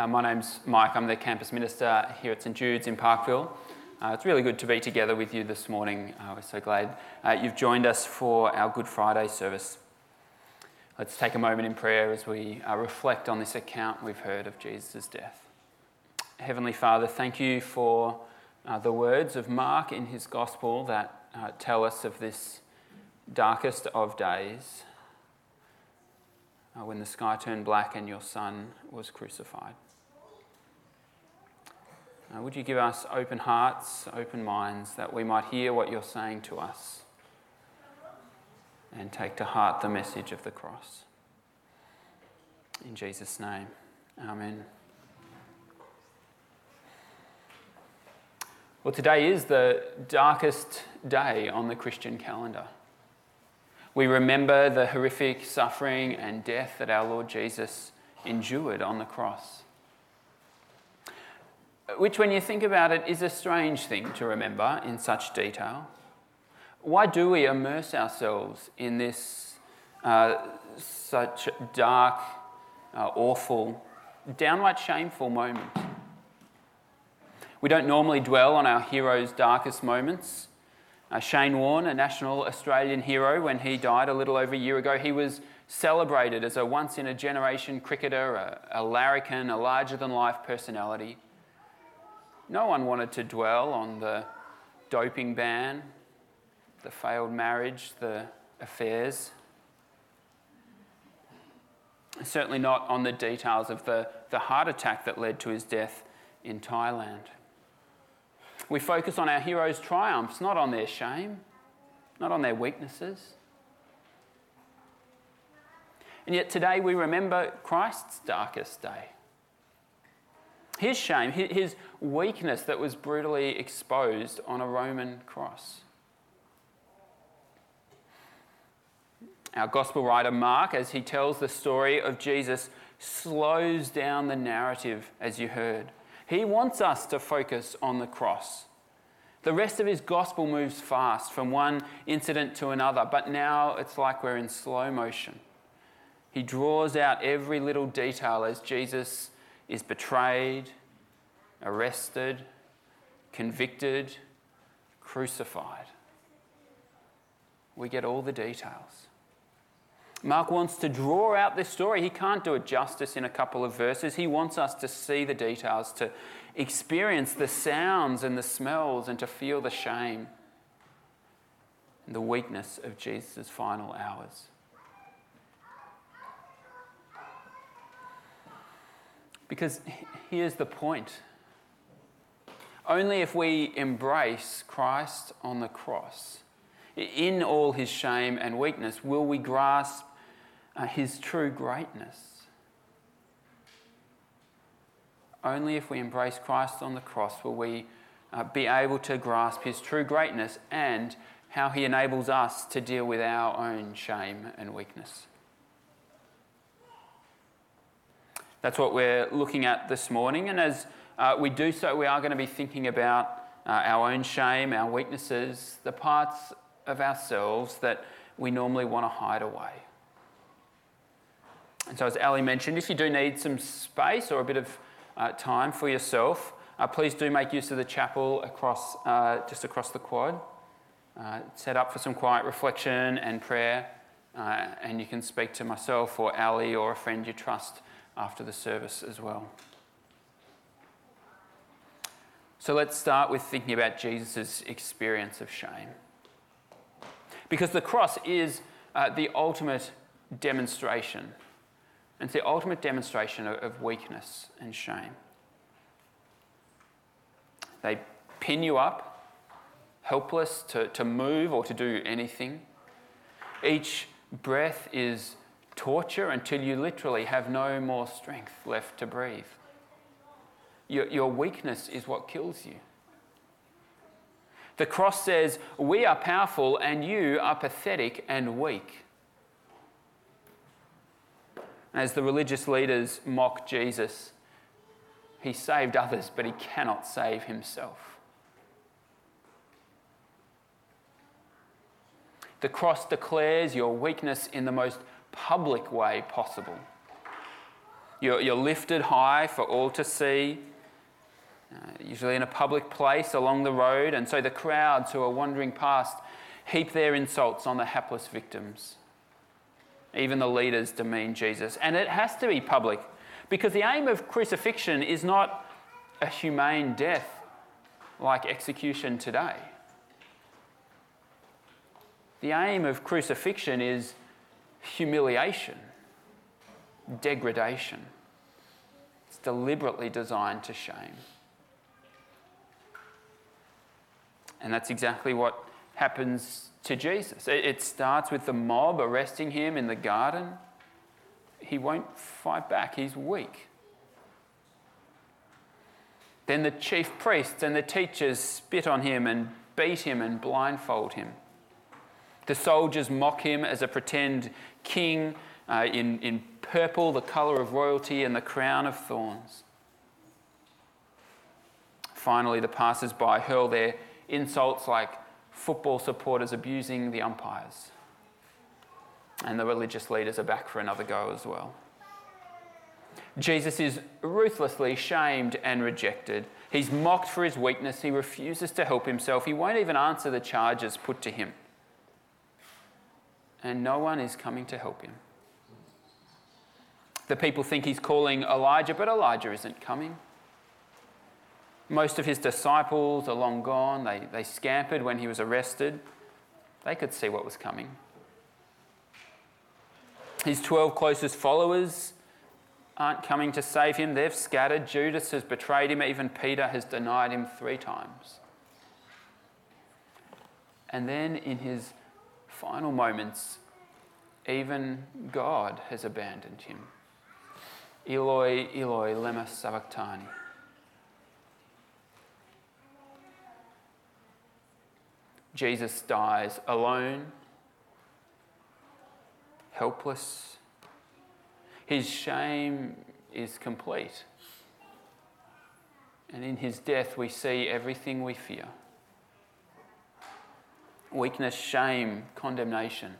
Uh, my name's Mike. I'm the campus minister here at St Jude's in Parkville. Uh, it's really good to be together with you this morning. Uh, we're so glad uh, you've joined us for our Good Friday service. Let's take a moment in prayer as we uh, reflect on this account we've heard of Jesus' death. Heavenly Father, thank you for uh, the words of Mark in his gospel that tell us of this darkest of days when the sky turned black and your Son was crucified. Uh, would you give us open hearts, open minds, that we might hear what you're saying to us and take to heart the message of the cross? In Jesus' name, Amen. Well, today is the darkest day on the Christian calendar. We remember the horrific suffering and death that our Lord Jesus endured on the cross. Which, when you think about it, is a strange thing to remember in such detail. Why do we immerse ourselves in this uh, such dark, uh, awful, downright shameful moment? We don't normally dwell on our hero's darkest moments uh, Shane Warne, a national Australian hero, when he died a little over a year ago, he was celebrated as a once in a generation cricketer, a, a larrikin, a larger than life personality. No one wanted to dwell on the doping ban, the failed marriage, the affairs. Certainly not on the details of the, the heart attack that led to his death in Thailand. We focus on our heroes' triumphs, not on their shame, not on their weaknesses. And yet today we remember Christ's darkest day. His shame, his weakness that was brutally exposed on a Roman cross. Our gospel writer Mark, as he tells the story of Jesus, slows down the narrative, as you heard. He wants us to focus on the cross. The rest of his gospel moves fast from one incident to another, but now it's like we're in slow motion. He draws out every little detail as Jesus is betrayed, arrested, convicted, crucified. We get all the details. Mark wants to draw out this story. He can't do it justice in a couple of verses. He wants us to see the details, to experience the sounds and the smells, and to feel the shame and the weakness of Jesus' final hours. Because here's the point only if we embrace Christ on the cross, in all his shame and weakness, will we grasp uh, his true greatness. Only if we embrace Christ on the cross will we uh, be able to grasp his true greatness and how he enables us to deal with our own shame and weakness. That's what we're looking at this morning, and as uh, we do so, we are going to be thinking about uh, our own shame, our weaknesses, the parts of ourselves that we normally want to hide away. And so, as Ali mentioned, if you do need some space or a bit of uh, time for yourself, uh, please do make use of the chapel across, uh, just across the quad. Uh, set up for some quiet reflection and prayer, and you can speak to myself or Ali or a friend you trust after the service as well. So let's start with thinking about Jesus' experience of shame. Because the cross is uh, the ultimate demonstration it's the ultimate demonstration of weakness and shame. They pin you up, helpless to, to move or to do anything. Each breath is torture until you literally have no more strength left to breathe. Your, your weakness is what kills you. The cross says, We are powerful and you are pathetic and weak. As the religious leaders mock Jesus, he saved others, but he cannot save himself. The cross declares your weakness in the most public way possible. You're, you're lifted high for all to see, uh, usually in a public place along the road, and so the crowds who are wandering past heap their insults on the hapless victims. Even the leaders demean Jesus. And it has to be public because the aim of crucifixion is not a humane death like execution today. The aim of crucifixion is humiliation, degradation. It's deliberately designed to shame. And that's exactly what happens to Jesus. It starts with the mob arresting him in the garden. He won't fight back, he's weak. Then the chief priests and the teachers spit on him and beat him and blindfold him. The soldiers mock him as a pretend king uh, in, in purple, the colour of royalty, and the crown of thorns. Finally, the passers by hurl their insults like football supporters abusing the umpires. And the religious leaders are back for another go as well. Jesus is ruthlessly shamed and rejected. He's mocked for his weakness. He refuses to help himself. He won't even answer the charges put to him and no one is coming to help him. The people think he's calling Elijah, but Elijah isn't coming. Most of his disciples are long gone. They, they scampered when he was arrested. They could see what was coming. His 12 closest followers aren't coming to save him. They've scattered. Judas has betrayed him. Even Peter has denied him three times. And then in his final moments, even God has abandoned him. Eloi, Eloi, lema sabachthani. Jesus dies alone, helpless. His shame is complete. And in his death, we see everything we fear weakness, shame, condemnation,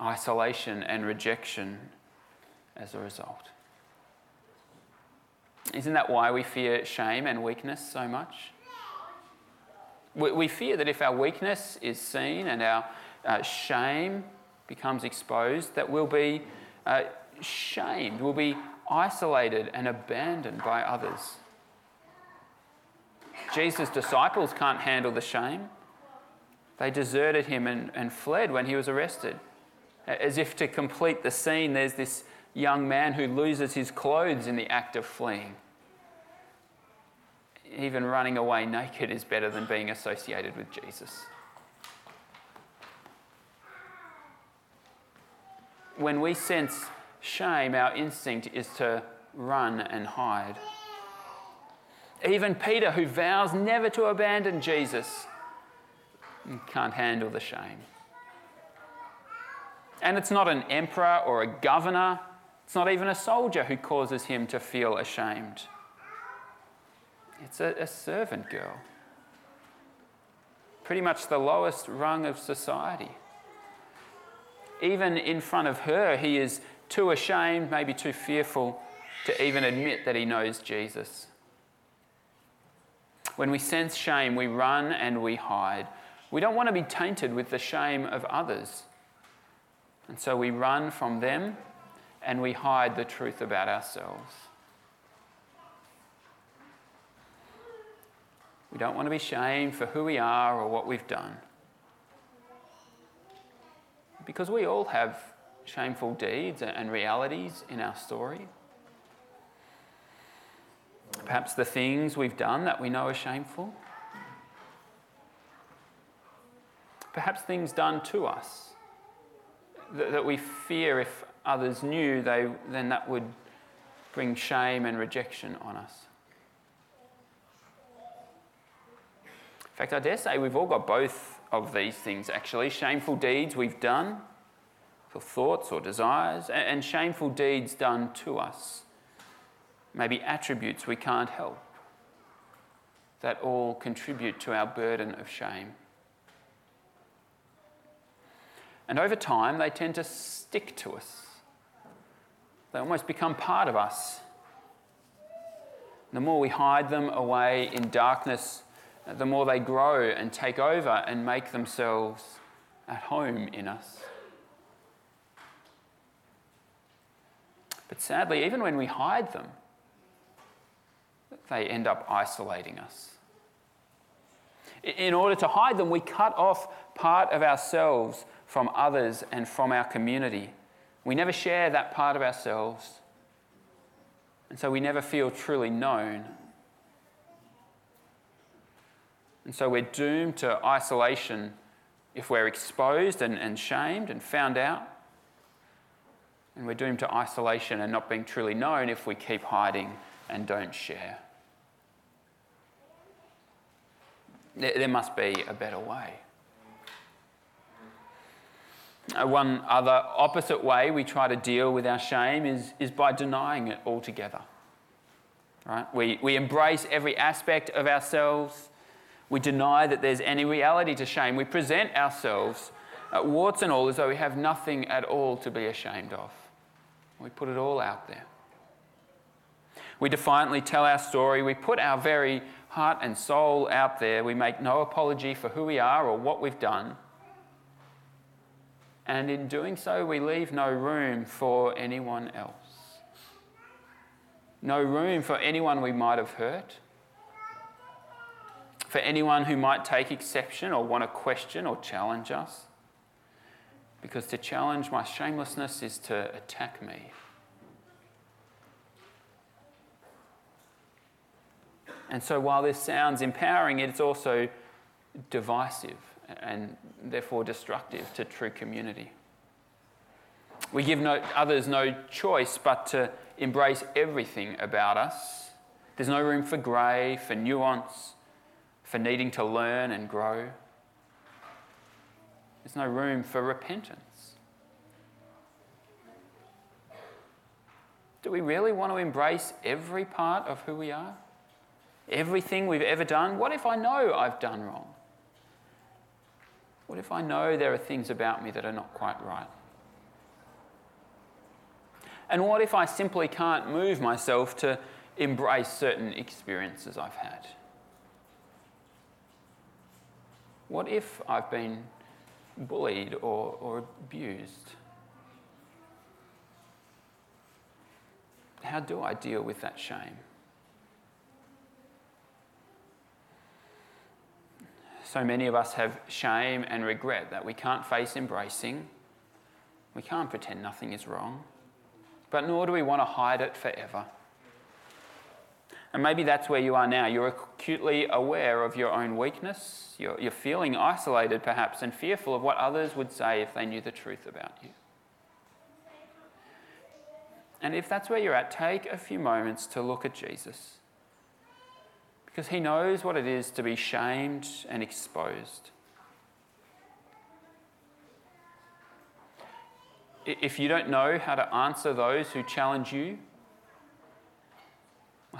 isolation, and rejection as a result. Isn't that why we fear shame and weakness so much? We, fear that if our weakness is seen and our uh, shame becomes exposed, that we'll be uh, shamed, we'll be isolated and abandoned by others. Jesus' disciples can't handle the shame. They deserted him and, and fled when he was arrested. As if to complete the scene, there's this young man who loses his clothes in the act of fleeing. Even running away naked is better than being associated with Jesus. When we sense shame, our instinct is to run and hide. Even Peter, who vows never to abandon Jesus, can't handle the shame. And it's not an emperor or a governor, it's not even a soldier who causes him to feel ashamed. It's a, a servant girl. Pretty much the lowest rung of society. Even in front of her, he is too ashamed, maybe too fearful to even admit that he knows Jesus. When we sense shame, we run and we hide. We don't want to be tainted with the shame of others. And so we run from them and we hide the truth about ourselves. We don't want to be shamed for who we are or what we've done. Because we all have shameful deeds and realities in our story. Perhaps the things we've done that we know are shameful. Perhaps things done to us that, that we fear if others knew, they, then that would bring shame and rejection on us. In fact, I dare say we've all got both of these things actually shameful deeds we've done for thoughts or desires, and shameful deeds done to us. Maybe attributes we can't help that all contribute to our burden of shame. And over time, they tend to stick to us. They almost become part of us. The more we hide them away in darkness, the more they grow and take over and make themselves at home in us. But sadly, even when we hide them, they end up isolating us. In order to hide them, we cut off part of ourselves from others and from our community. We never share that part of ourselves. And so we never feel truly known. And so we're doomed to isolation if we're exposed and, and shamed and found out. And we're doomed to isolation and not being truly known if we keep hiding and don't share. There must be a better way. Uh, one other opposite way we try to deal with our shame is, is by denying it altogether. Right? We, we embrace every aspect of ourselves. We deny that there's any reality to shame. We present ourselves, uh, warts and all, as though we have nothing at all to be ashamed of. We put it all out there. We defiantly tell our story. We put our very heart and soul out there. We make no apology for who we are or what we've done. And in doing so, we leave no room for anyone else. No room for anyone we might have hurt, for anyone who might take exception or want to question or challenge us. Because to challenge my shamelessness is to attack me. And so, while this sounds empowering, it's also divisive and therefore destructive to true community. We give no, others no choice but to embrace everything about us. There's no room for grey, for nuance, for needing to learn and grow. There's no room for repentance. Do we really want to embrace every part of who we are? Everything we've ever done? What if I know I've done wrong? What if I know there are things about me that are not quite right? And what if I simply can't move myself to embrace certain experiences I've had? What if I've been bullied or, or abused? How do I deal with that shame? So many of us have shame and regret that we can't face embracing. We can't pretend nothing is wrong. But nor do we want to hide it forever. And maybe that's where you are now. You're acutely aware of your own weakness. You're, you're feeling isolated, perhaps, and fearful of what others would say if they knew the truth about you. And if that's where you're at, take a few moments to look at Jesus because he knows what it is to be shamed and exposed. If you don't know how to answer those who challenge you,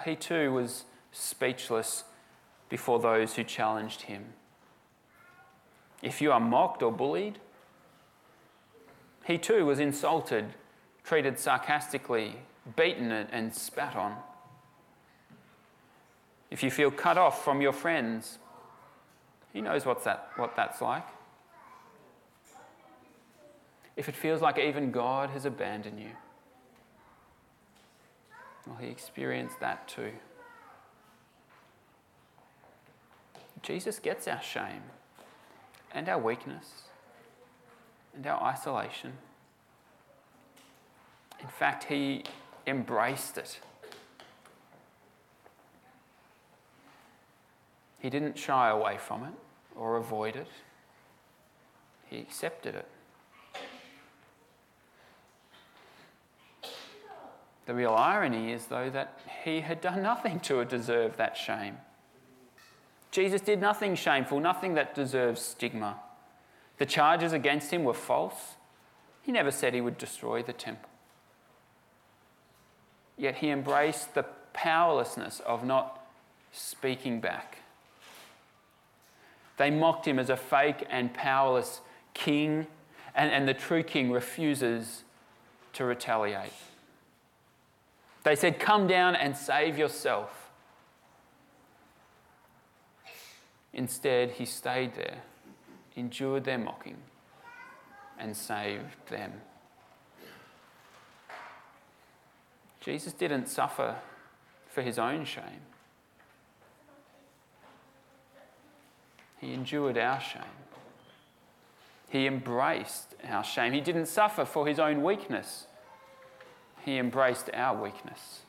he too was speechless before those who challenged him. If you are mocked or bullied, he too was insulted, treated sarcastically, beaten and spat on if you feel cut off from your friends, He knows what's that, what that's like. If it feels like even God has abandoned you, well, He experienced that too. Jesus gets our shame and our weakness and our isolation. In fact, He embraced it. He didn't shy away from it or avoid it, he accepted it. The real irony is, though, that he had done nothing to deserve that shame. Jesus did nothing shameful, nothing that deserves stigma. The charges against him were false. He never said he would destroy the temple. Yet he embraced the powerlessness of not speaking back. They mocked him as a fake and powerless king, and, and the true king refuses to retaliate. They said, Come down and save yourself. Instead, he stayed there, endured their mocking, and saved them. Jesus didn't suffer for his own shame, he endured our shame. He embraced our shame. He didn't suffer for his own weakness. He embraced our weakness.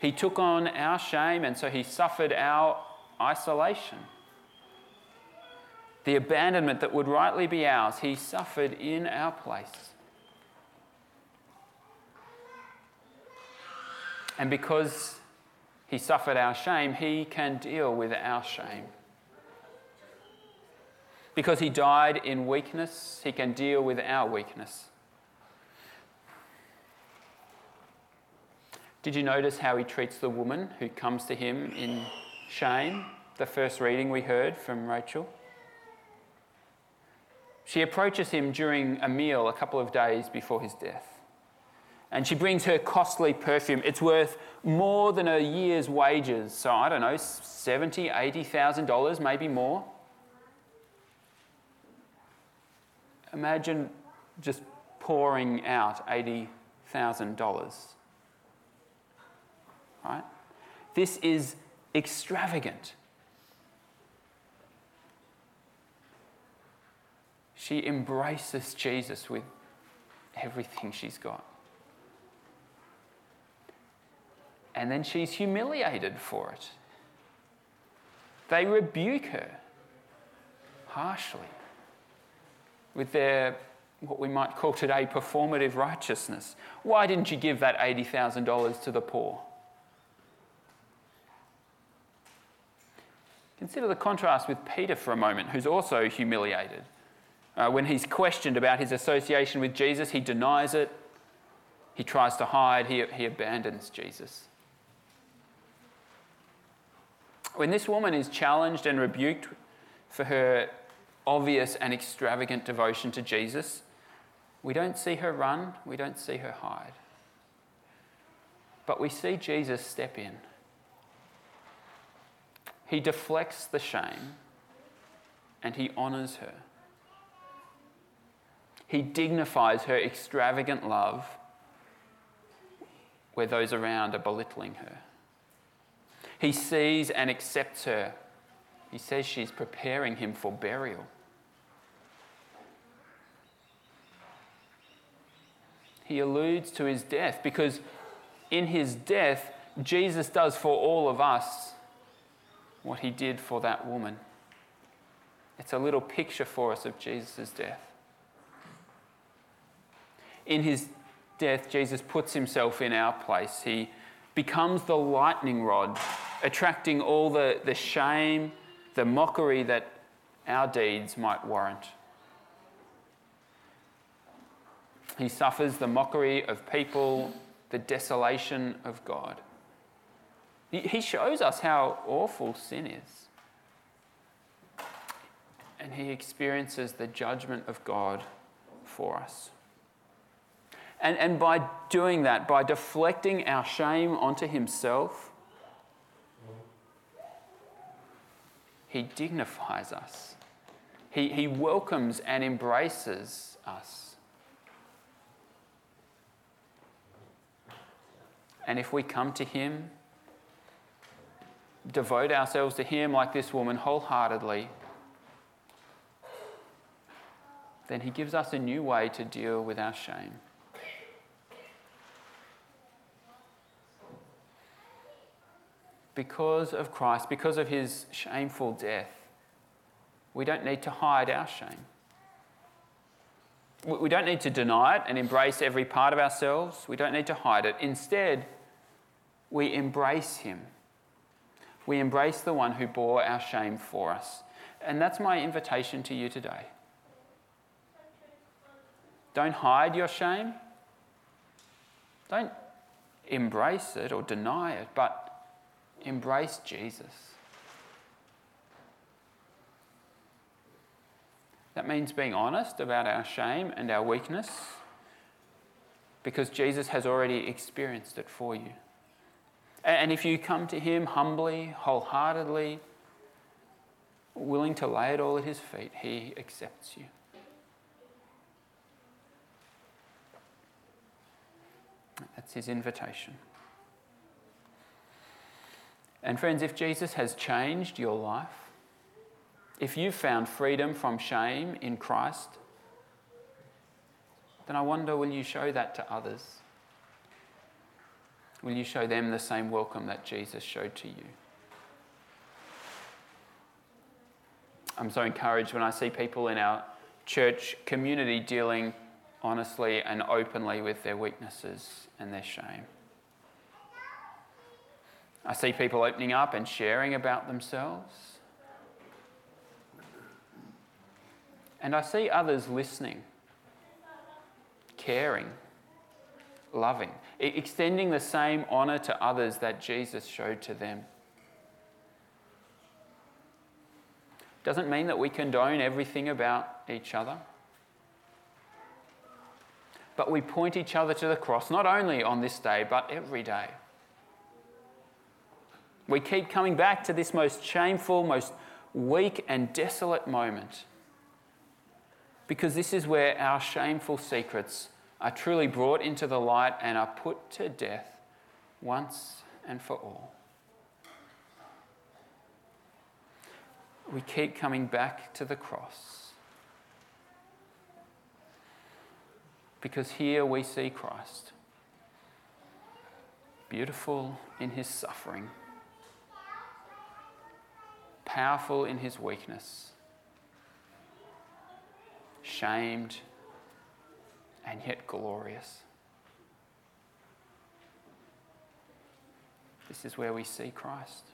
He took on our shame, and so he suffered our isolation. The abandonment that would rightly be ours, he suffered in our place. And because he suffered our shame, he can deal with our shame. Because he died in weakness, he can deal with our weakness. Did you notice how he treats the woman who comes to him in shame? The first reading we heard from Rachel. She approaches him during a meal a couple of days before his death. And she brings her costly perfume. It's worth more than a year's wages. So I don't know, seventy, eighty thousand dollars, maybe more. Imagine just pouring out eighty thousand dollars right? This is extravagant. She embraces Jesus with everything she's got. And then she's humiliated for it. They rebuke her harshly with their, what we might call today, performative righteousness. Why didn't you give that $80,000 to the poor? Consider the contrast with Peter for a moment, who's also humiliated. Uh, when he's questioned about his association with Jesus, he denies it, he tries to hide, he, he abandons Jesus. When this woman is challenged and rebuked for her obvious and extravagant devotion to Jesus, we don't see her run, we don't see her hide. But we see Jesus step in he deflects the shame and he honours her. He dignifies her extravagant love where those around are belittling her. He sees and accepts her. He says she's preparing him for burial. He alludes to his death because in his death, Jesus does for all of us what he did for that woman. It's a little picture for us of Jesus' death. In his death, Jesus puts himself in our place. He becomes the lightning rod, attracting all the, the shame, the mockery that our deeds might warrant. He suffers the mockery of people, the desolation of God. He shows us how awful sin is. And he experiences the judgment of God for us. And, and by doing that, by deflecting our shame onto himself, he dignifies us. He, he welcomes and embraces us. And if we come to him devote ourselves to Him like this woman wholeheartedly, then He gives us a new way to deal with our shame. Because of Christ, because of His shameful death, we don't need to hide our shame. We don't need to deny it and embrace every part of ourselves. We don't need to hide it. Instead, we embrace Him we embrace the one who bore our shame for us. And that's my invitation to you today. Don't hide your shame. Don't embrace it or deny it, but embrace Jesus. That means being honest about our shame and our weakness, because Jesus has already experienced it for you. And if you come to Him humbly, wholeheartedly, willing to lay it all at His feet, He accepts you. That's His invitation. And friends, if Jesus has changed your life, if you've found freedom from shame in Christ, then I wonder will you show that to others? Will you show them the same welcome that Jesus showed to you? I'm so encouraged when I see people in our church community dealing honestly and openly with their weaknesses and their shame. I see people opening up and sharing about themselves. And I see others listening, caring, loving, extending the same honour to others that Jesus showed to them. Doesn't mean that we condone everything about each other. But we point each other to the cross, not only on this day, but every day. We keep coming back to this most shameful, most weak, and desolate moment. Because this is where our shameful secrets are truly brought into the light and are put to death once and for all. We keep coming back to the cross. Because here we see Christ, beautiful in his suffering powerful in his weakness, shamed, and yet glorious. This is where we see Christ.